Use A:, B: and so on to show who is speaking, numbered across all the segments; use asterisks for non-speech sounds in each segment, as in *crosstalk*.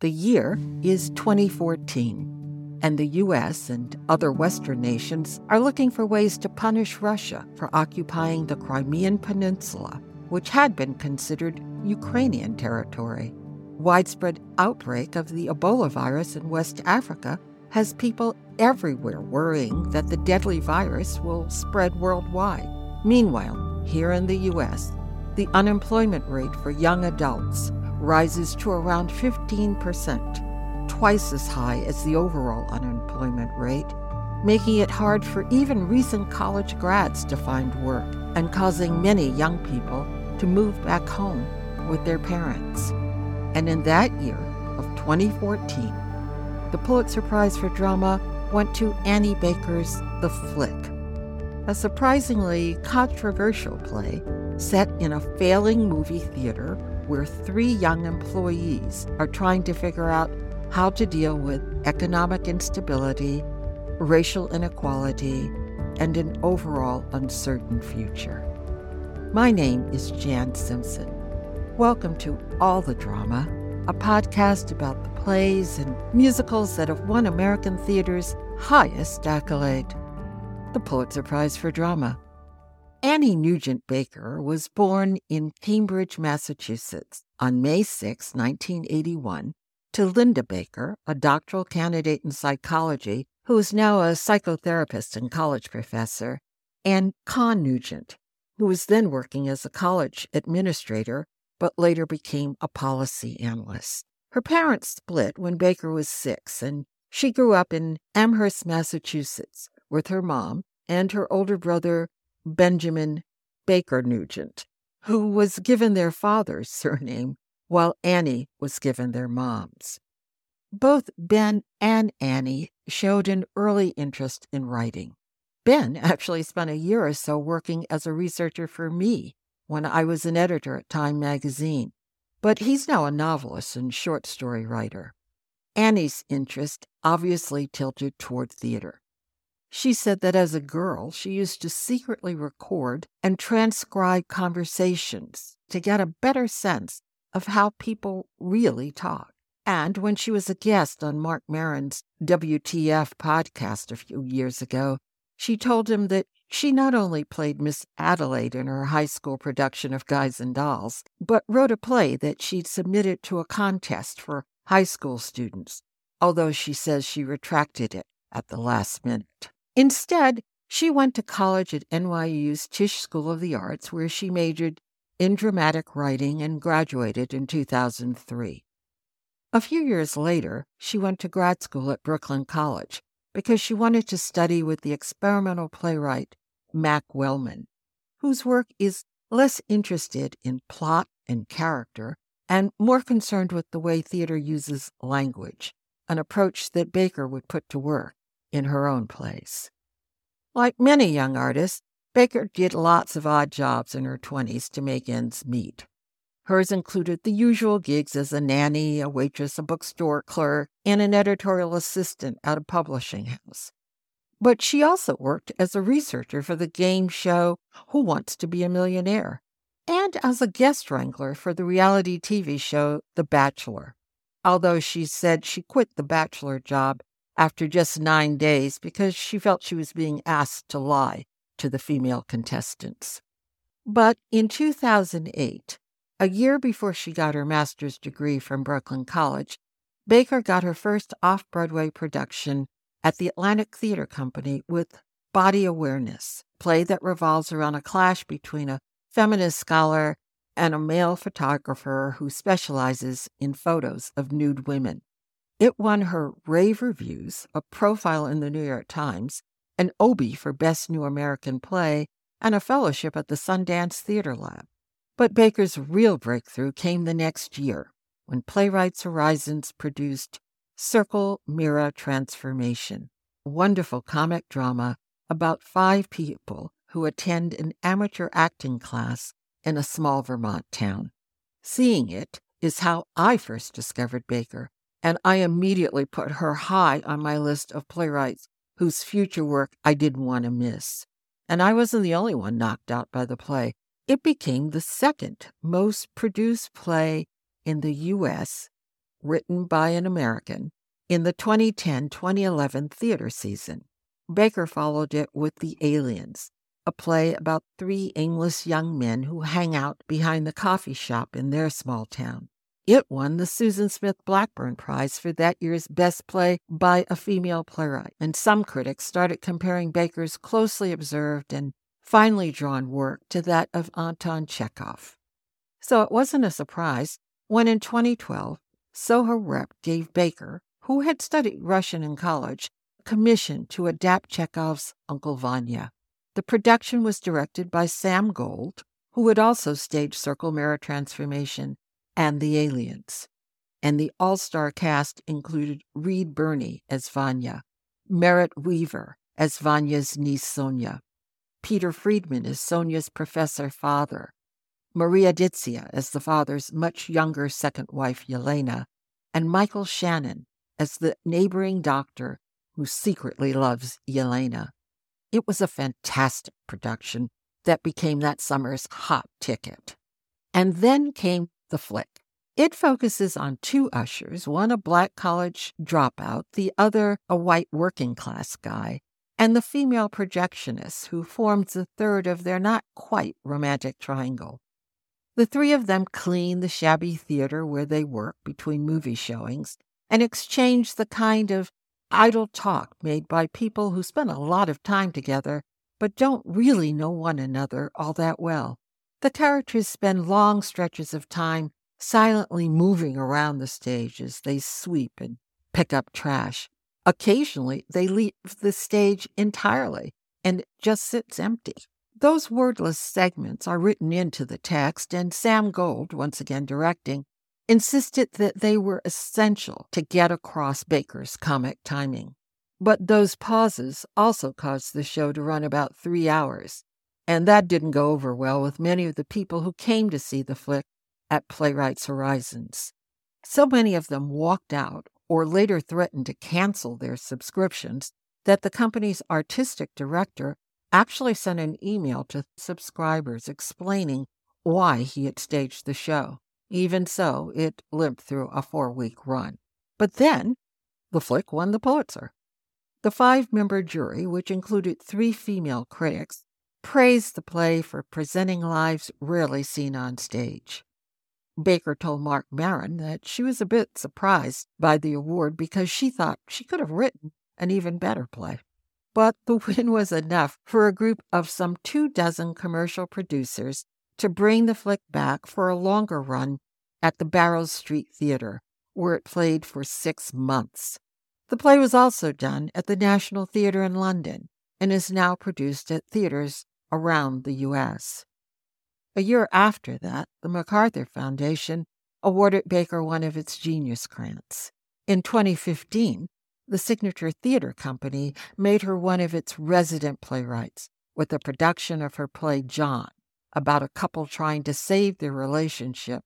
A: The year is 2014, and the US and other Western nations are looking for ways to punish Russia for occupying the Crimean Peninsula, which had been considered Ukrainian territory. Widespread outbreak of the Ebola virus in West Africa has people everywhere worrying that the deadly virus will spread worldwide. Meanwhile, here in the US, the unemployment rate for young adults rises to around 15%, twice as high as the overall unemployment rate, making it hard for even recent college grads to find work and causing many young people to move back home with their parents. And in that year of 2014, the Pulitzer Prize for Drama went to Annie Baker's The Flick, a surprisingly controversial play set in a failing movie theater where three young employees are trying to figure out how to deal with economic instability, racial inequality, and an overall uncertain future. My name is Jan Simpson. Welcome to All the Drama, a podcast about the plays and musicals that have won American theater's highest accolade, the Pulitzer Prize for Drama. Annie Nugent Baker was born in Cambridge, Massachusetts on May 6, 1981, to Linda Baker, a doctoral candidate in psychology who is now a psychotherapist and college professor, and Con Nugent, who was then working as a college administrator but later became a policy analyst. Her parents split when Baker was six, and she grew up in Amherst, Massachusetts, with her mom and her older brother, Benjamin Baker Nugent, who was given their father's *laughs* surname while Annie was given their mom's. Both Ben and Annie showed an early interest in writing. Ben actually spent a year or so working as a researcher for me when I was an editor at Time magazine, but he's now a novelist and short story writer. Annie's interest obviously tilted toward theater. She said that as a girl, she used to secretly record and transcribe conversations to get a better sense of how people really talk. And when she was a guest on Marc Maron's WTF podcast a few years ago, she told him that she not only played Miss Adelaide in her high school production of Guys and Dolls, but wrote a play that she'd submitted to a contest for high school students, although she says she retracted it at the last minute. Instead, she went to college at NYU's Tisch School of the Arts, where she majored in dramatic writing and graduated in 2003. A few years later, she went to grad school at Brooklyn College because she wanted to study with the experimental playwright Mac Wellman, whose work is less interested in plot and character and more concerned with the way theater uses language, an approach that Baker would put to work in her own place. Like many young artists, Baker did lots of odd jobs in her 20s to make ends meet. Hers included the usual gigs as a nanny, a waitress, a bookstore clerk, and an editorial assistant at a publishing house. But she also worked as a researcher for the game show Who Wants to Be a Millionaire and as a guest wrangler for the reality TV show The Bachelor. Although she said she quit the Bachelor job after just nine days because she felt she was being asked to lie to the female contestants. But in 2008, a year before she got her master's degree from Brooklyn College, Baker got her first off Broadway production at the Atlantic Theater Company with Body Awareness, play that revolves around a clash between a feminist scholar and a male photographer who specializes in photos of nude women. It won her rave reviews, a profile in the New York Times, an Obie for Best New American Play, and a fellowship at the Sundance Theater Lab. But Baker's real breakthrough came the next year when Playwrights Horizons produced Circle Mirror Transformation, a wonderful comic drama about five people who attend an amateur acting class in a small Vermont town. Seeing it is how I first discovered Baker and I immediately put her high on my list of playwrights whose future work I didn't want to miss. And I wasn't the only one knocked out by the play. It became the second most produced play in the U.S., written by an American, in the 2010 2011 theater season. Baker followed it with The Aliens, a play about three aimless young men who hang out behind the coffee shop in their small town. It won the Susan Smith Blackburn Prize for that year's Best Play by a Female Playwright, and some critics started comparing Baker's closely observed and finely drawn work to that of Anton Chekhov. So it wasn't a surprise when in 2012, Soho rep Dave Baker, who had studied Russian in college, commissioned to adapt Chekhov's Uncle Vanya. The production was directed by Sam Gold, who had also staged Circle Mirror Transformation and The Aliens. And the all star cast included Reed Birney as Vanya, Merritt Wever as Vanya's niece Sonia, Peter Friedman as Sonia's professor father, Maria Dizzia as the father's much younger second wife Yelena, and Michael Shannon as the neighboring doctor who secretly loves Yelena. It was a fantastic production that became that summer's hot ticket. And then came The Flick. It focuses on two ushers, one a black college dropout, the other a white working class guy, and the female projectionist who forms the third of their not quite romantic triangle. The three of them clean the shabby theater where they work between movie showings and exchange the kind of idle talk made by people who spend a lot of time together but don't really know one another all that well. The characters spend long stretches of time silently moving around the stage as they sweep and pick up trash. Occasionally, they leave the stage entirely and just sits empty. Those wordless segments are written into the text, and Sam Gold, once again directing, insisted that they were essential to get across Baker's comic timing. But those pauses also caused the show to run about three hours, and that didn't go over well with many of the people who came to see the flick at Playwrights Horizons. So many of them walked out or later threatened to cancel their subscriptions that the company's artistic director actually sent an email to subscribers explaining why he had staged the show. Even so, it lived through a four week run. But then, the flick won the Pulitzer. The five member jury, which included three female critics, praised the play for presenting lives rarely seen on stage. Baker told Marc Maron that she was a bit surprised by the award because she thought she could have written an even better play but the *laughs* win was enough for a group of some two dozen commercial producers to bring the flick back for a longer run at the Barrows Street Theater, where it played for six months. The play was also done at the National Theatre in London and is now produced at theaters around the U.S. A year after that, the MacArthur Foundation awarded Baker one of its Genius Grants. In 2015, the Signature Theater Company made her one of its resident playwrights with a production of her play John, about a couple trying to save their relationship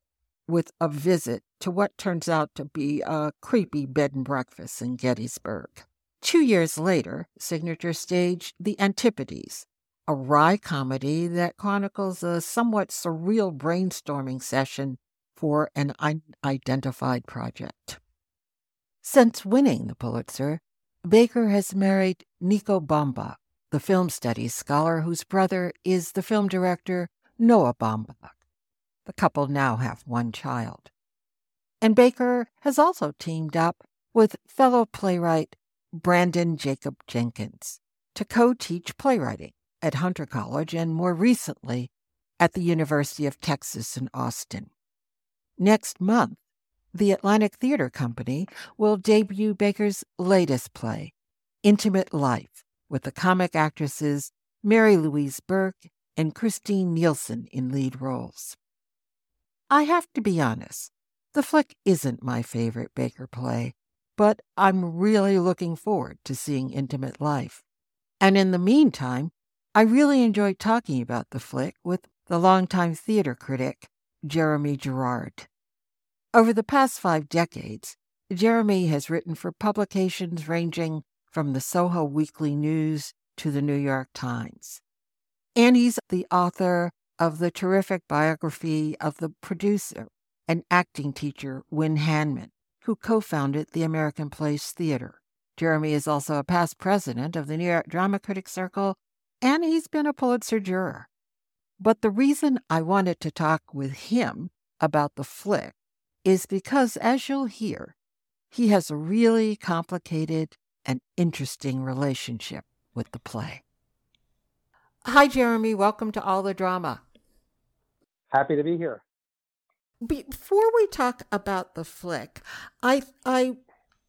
A: with a visit to what turns out to be a creepy bed and breakfast in Gettysburg. Two years later, Signature staged The Antipodes, a wry comedy that chronicles a somewhat surreal brainstorming session for an unidentified project. Since winning the Pulitzer, Baker has married Nico Baumbach, the film studies scholar whose brother is the film director Noah Baumbach. The couple now have one child. And Baker has also teamed up with fellow playwright Brandon Jacob Jenkins to co teach playwriting at Hunter College and more recently at the University of Texas in Austin. Next month, the Atlantic Theater Company will debut Baker's latest play, Infinite Life, with the comic actresses Mary Louise Burke and Kristine Nielsen in lead roles. I have to be honest, the flick isn't my favorite Baker play, but I'm really looking forward to seeing Infinite Life. And in the meantime, I really enjoyed talking about the flick with the longtime theater critic, Jeremy Gerard. Over the past five decades, Jeremy has written for publications ranging from the Soho Weekly News to the New York Times. And he's the author of the terrific biography of the producer and acting teacher Wynn Handman, who co founded the American Place Theater. Jeremy is also a past president of the New York Drama Critics Circle, and he's been a Pulitzer juror. But the reason I wanted to talk with him about the flick is because, as you'll hear, he has a really complicated and interesting relationship with the play. Hi, Jeremy. Welcome to All the Drama.
B: Happy to be here.
A: Before we talk about the flick, I I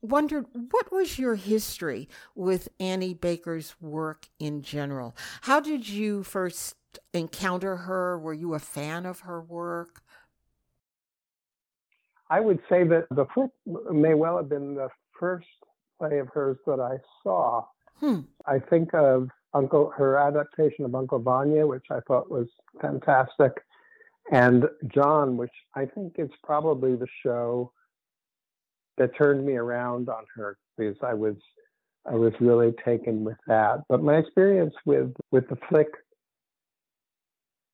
A: wondered what was your history with Annie Baker's work in general? How did you first encounter her? Were you a fan of her work?
B: I would say that the flick may well have been the first play of hers that I saw. Hmm. I think of Uncle her adaptation of Uncle Vanya, which I thought was fantastic, and John, which I think is probably the show that turned me around on her because I was I was really taken with that. But my experience with with the flick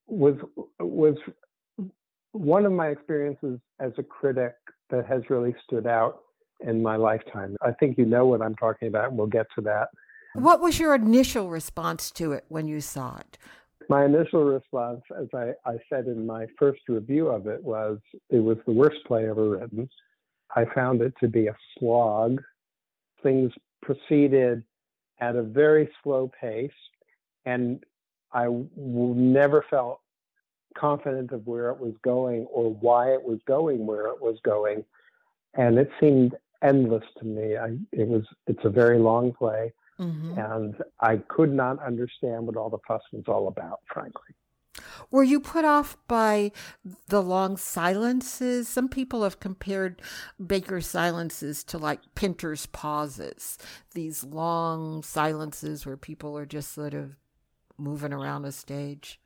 B: was was one of my experiences as a critic that has really stood out in my lifetime. I think you know what I'm talking about, and we'll get to that.
A: What was your initial response to it when you saw it?
B: My initial response, as I, I said in my first review of it, was it was the worst play ever written. I found it to be a slog. Things proceeded at a very slow pace, and I w- never felt confident of where it was going or why it was going where it was going. And it seemed endless to me. I, it was it's a very long play, mm-hmm. and I could not understand what all the fuss was all about, frankly.
A: Were you put off by the long silences? Some people have compared Baker's silences to like Pinter's pauses, these long silences where people are just sort of moving around a stage.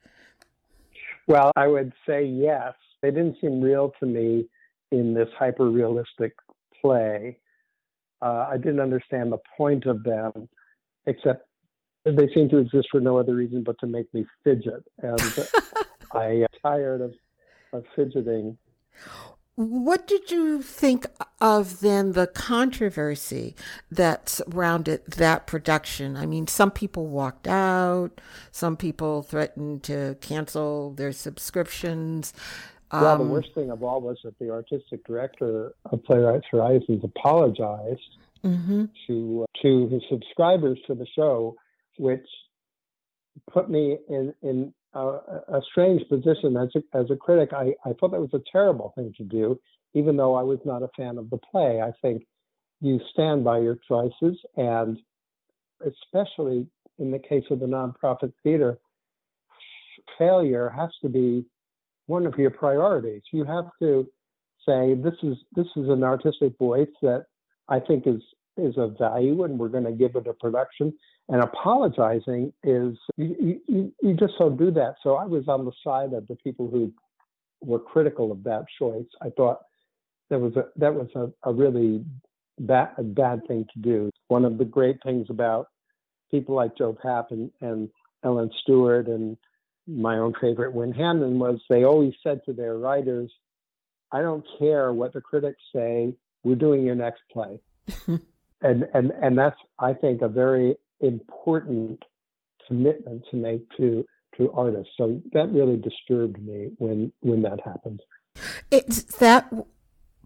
B: Well, I would say yes. They didn't seem real to me in this hyper realistic play. Uh, I didn't understand the point of them, except they seem to exist for no other reason but to make me fidget. And *laughs* I am tired of, of fidgeting.
A: What did you think of then the controversy that surrounded that production? I mean, some people walked out, some people threatened to cancel their subscriptions.
B: Well, the um, worst thing of all was that the artistic director of Playwrights Horizons apologized mm-hmm. to to his subscribers to the show, which put me in in a, a strange position as a, as a critic. I, I thought that was a terrible thing to do, even though I was not a fan of the play. I think you stand by your choices, and especially in the case of the nonprofit theater, failure has to be one of your priorities. You have to say this is this is an artistic voice that I think is is of value, and we're going to give it a production. And apologizing is you, you, you just don't do that. So I was on the side of the people who were critical of that choice. I thought that was a that was a, a really bad a bad thing to do. One of the great things about people like Joe Papp and, and Ellen Stewart and my own favorite, Wynn Handman, was they always said to their writers, I don't care what the critics say, we're doing your next play. *laughs* and, and, and that's, I think, a very important commitment to make to, to artists. So that really disturbed me when, when that happened.
A: It's that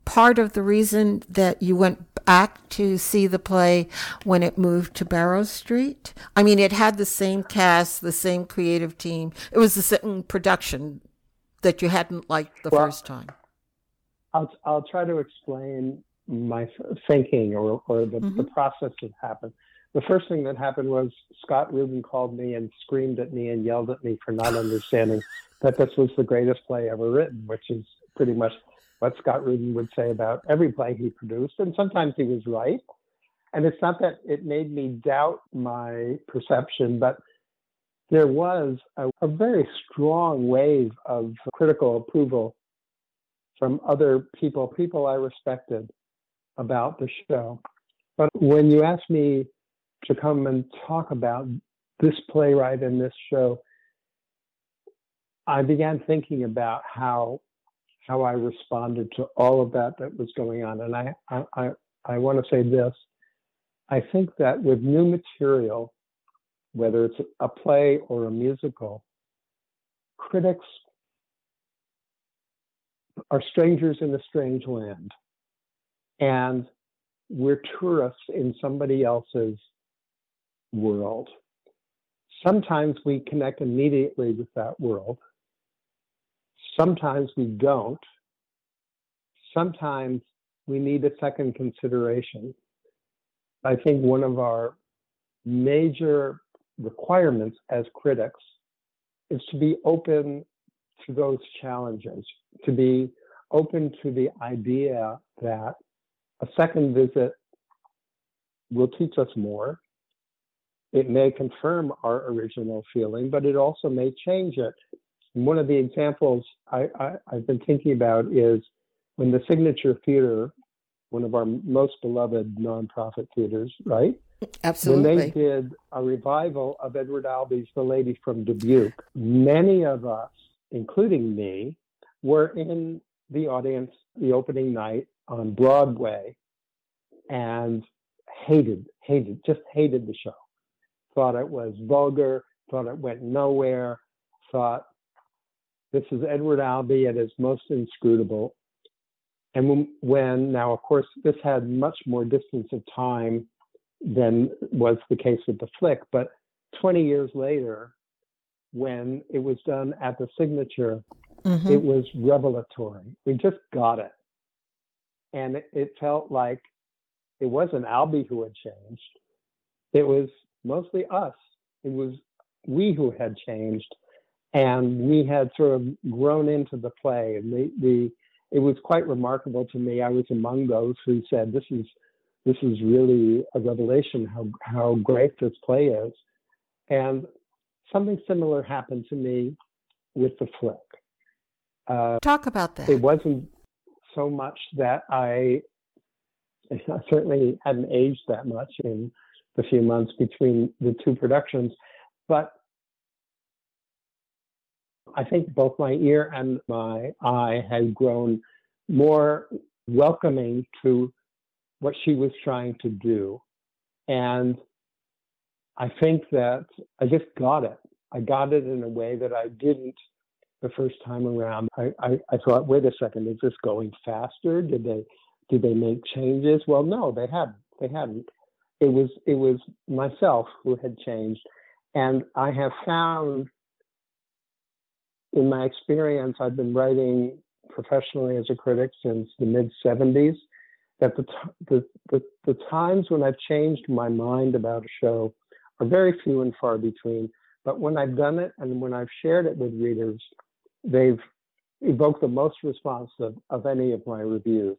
A: part of the reason that you went back to see the play when it moved to Barrow Street? I mean, it had the same cast, the same creative team. It was the same production that you hadn't liked the well, first time.
B: I'll I'll try to explain my thinking or or the, mm-hmm. the process that happened. The first thing that happened was Scott Rudin called me and screamed at me and yelled at me for not *laughs* understanding that this was the greatest play ever written, which is pretty much what Scott Rudin would say about every play he produced, and sometimes he was right. And it's not that it made me doubt my perception, but there was a, a very strong wave of critical approval from other people, people I respected about the show. But when you asked me to come and talk about this playwright and this show, I began thinking about how how I responded to all of that that was going on. And I, I, I want to say this. I think that with new material, whether it's a play or a musical, critics are strangers in a strange land. And we're tourists in somebody else's world. Sometimes we connect immediately with that world. Sometimes we don't. Sometimes we need a second consideration. I think one of our major requirements as critics is to be open to those challenges, to be open to the idea that a second visit will teach us more. It may confirm our original feeling, but it also may change it. one of the examples I, I've been thinking about is when the Signature Theater, one of our most beloved nonprofit theaters, right?
A: Absolutely.
B: When they did a revival of Edward Albee's The Lady from Dubuque, many of us, including me, were in the audience the opening night on Broadway and hated, hated, just hated the show thought it was vulgar, thought it went nowhere, thought this is Edward Albee at his most inscrutable. And when, when, now, of course, this had much more distance of time than was the case with the flick, but 20 years later, when it was done at the signature, mm-hmm. it was revelatory. We just got it. And it, it felt like it wasn't Albee who had changed. It was mostly us. It was we who had changed, and we had sort of grown into the play. And the, the it was quite remarkable to me. I was among those who said, "This is this is really a revelation how how great this play is." And something similar happened to me with the flick.
A: Uh, Talk about that.
B: It wasn't so much that *laughs* I, certainly hadn't aged that much in the few months between the two productions. But I think both my ear and my eye had grown more welcoming to what she was trying to do. And I think that I just got it. I got it in a way that I didn't the first time around. I, I, I thought, wait a second, is this going faster? Did they did they make changes? Well, no, they hadn't. They hadn't it was it was myself who had changed, and I have found in my experience, I've been writing professionally as a critic since the mid '70s. That the, the the the times when I've changed my mind about a show are very few and far between. But when I've done it and when I've shared it with readers, they've evoked the most response of, of any of my reviews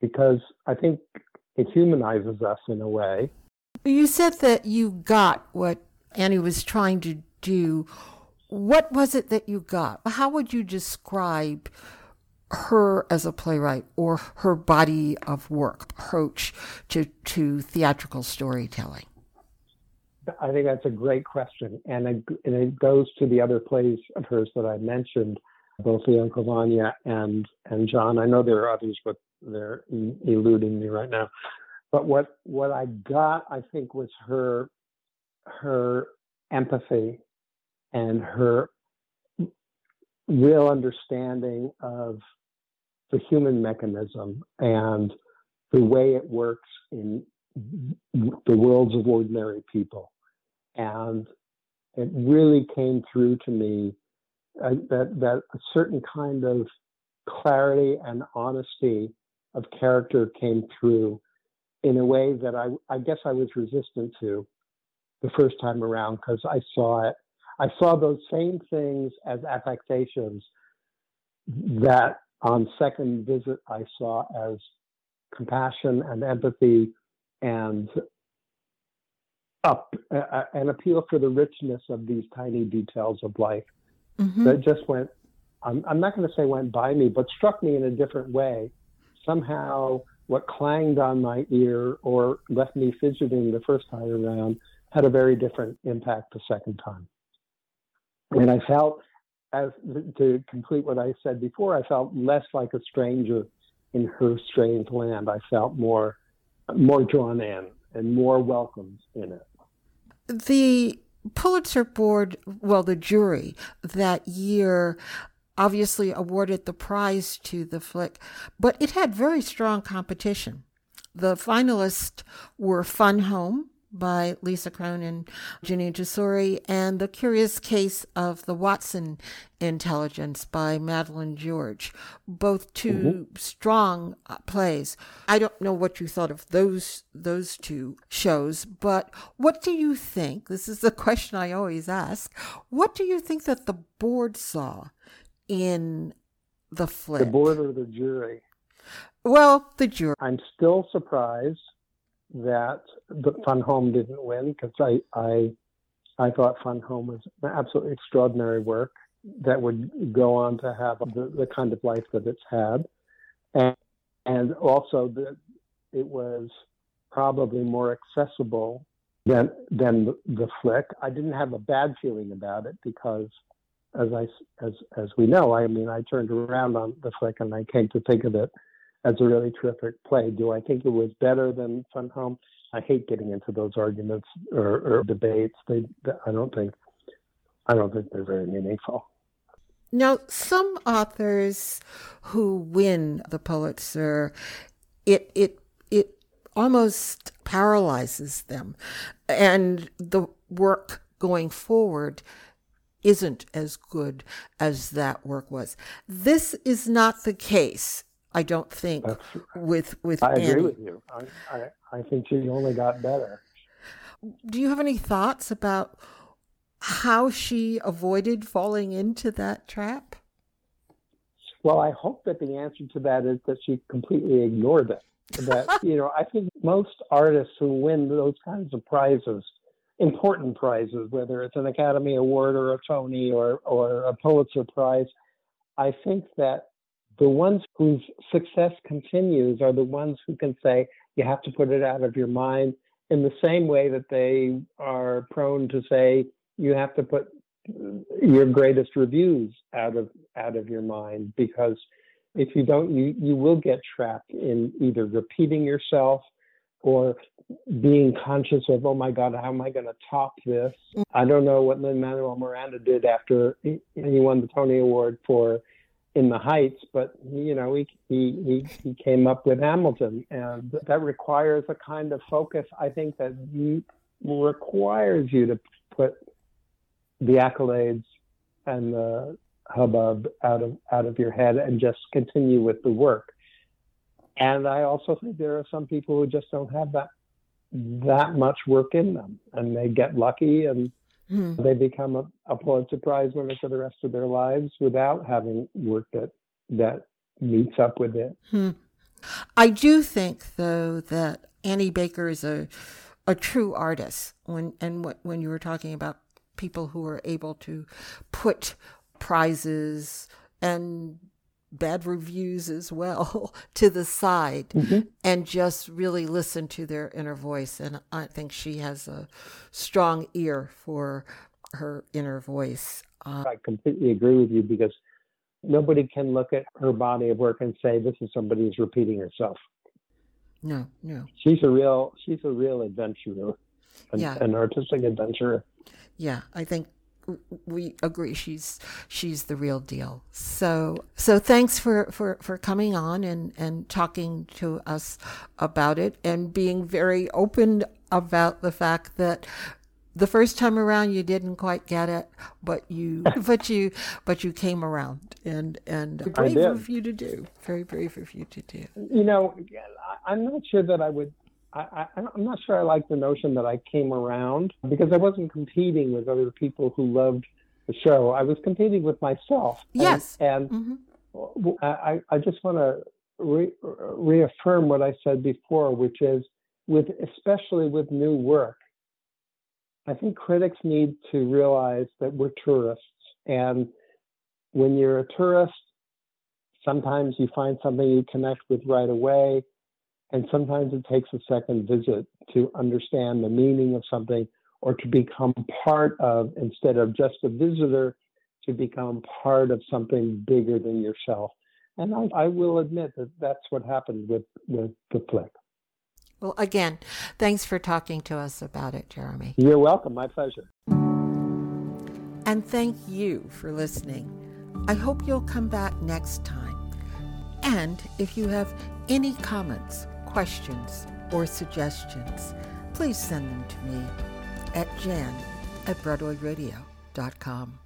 B: because I think it humanizes us in a way.
A: You said that you got what Annie was trying to do. What was it that you got? How would you describe her as a playwright or her body of work approach to, to theatrical storytelling?
B: I think that's a great question. And it, and it goes to the other plays of hers that I mentioned, both the Uncle Vanya and, and John. I know there are others, but they're eluding me right now. But what what I got, I think, was her her empathy and her real understanding of the human mechanism and the way it works in the worlds of ordinary people. And it really came through to me uh, that that a certain kind of clarity and honesty of character came through in a way that I, I guess I was resistant to the first time around because I saw it. I saw those same things as affectations that on second visit I saw as compassion and empathy and up uh, an appeal for the richness of these tiny details of life mm-hmm. that just went I'm, I'm not going to say went by me but struck me in a different way somehow what clanged on my ear or left me fidgeting the first time around had a very different impact the second time. And I felt as to complete what I said before, I felt less like a stranger in her strange land. I felt more more drawn in and more welcomed in it.
A: The Pulitzer Board, well, the jury that year obviously awarded the prize to the flick, but it had very strong competition. The finalists were Fun Home, by Lisa and Jeanine Tesori, and The Curious Case of the Watson Intelligence by Madeleine George. Both 2 mm-hmm. strong uh, plays. I don't know what you thought of those those two shows, but what do you think? This is the *laughs* question I always ask. What do you think that the board saw in the flick?
B: The board or the jury?
A: Well, the jury.
B: I'm still surprised that the Fun Home didn't win because I, I I thought Fun Home was an absolutely extraordinary work that would go on to have the, the kind of life that it's had, and and also that it was probably more accessible than than the, the flick. I didn't have a bad feeling about it because, as I as as we know, I mean, I turned around on the flick and I came to think of it as a really terrific play. Do I think it was better than Fun Home? I hate getting into those arguments or, or debates. They, I don't think, I don't think they're very meaningful.
A: Now, some authors who win the Pulitzer, it it it almost paralyzes them, and the work going forward isn't as good as that work was. This is not the case I don't think That's, with with
B: I
A: Annie.
B: agree with you. I, I, I think she only got better.
A: Do you have any thoughts about how she avoided falling into that trap?
B: Well, I hope that the answer to that is that she completely ignored it. That *laughs* you know, I think most artists who win those kinds of prizes, important prizes, whether it's an Academy Award or a Tony or or a Pulitzer Prize, I think that the ones whose success continues are the ones who can say, you have to put it out of your mind in the same way that they are prone to say, you have to put your greatest reviews out of out of your mind because if you don't you you will get trapped in either repeating yourself or being conscious of oh my god how am i going to top this mm. i don't know what lin manuel miranda did after he won the tony award for in the Heights, but you know he, he he came up with Hamilton, and that requires a kind of focus. I think that requires you to put the accolades and the hubbub out of out of your head and just continue with the work. And I also think there are some people who just don't have that that much work in them, and they get lucky and Hmm. They become a, a Pulitzer Prize winner for the rest of their lives without having work that that meets up with it.
A: Hmm. I do think, though, that Annie Baker is a a true artist. When and what when you were talking about people who are able to put prizes and bad reviews as well *laughs* to the side mm-hmm. and just really listen to their inner voice. And I think she has a strong ear for her inner voice.
B: Uh, I completely agree with you because nobody can look at her body of work and say this is somebody who's repeating herself.
A: No, no.
B: She's a real she's a real adventurer. An, yeah. an artistic adventurer.
A: Yeah, I think we agree she's she's the real deal. So so thanks for for for coming on and and talking to us about it and being very open about the fact that the first time around you didn't quite get it, but you *laughs* but you but you came around and and brave of you to do. Very brave of you to do.
B: You know, I'm not sure that I would I, am not sure I like the notion that I came around because I wasn't competing with other people who loved the show. I was competing with myself.
A: Yes.
B: And, and mm-hmm. I, I just want to re- reaffirm what I said before, which is with especially with new work, I think critics need to realize that we're tourists. And when you're a tourist, sometimes you find something you connect with right away and sometimes it takes a second visit to understand the meaning of something or to become part of, instead of just a visitor, to become part of something bigger than yourself. And I, I will admit that that's what happened with, with the flick.
A: Well, again, thanks for talking to us about it, Jeremy.
B: You're welcome. My pleasure.
A: And thank you for listening. I hope you'll come back next time. And if you have any comments, questions, or suggestions, please send them to me at jan at broadwayradio.com.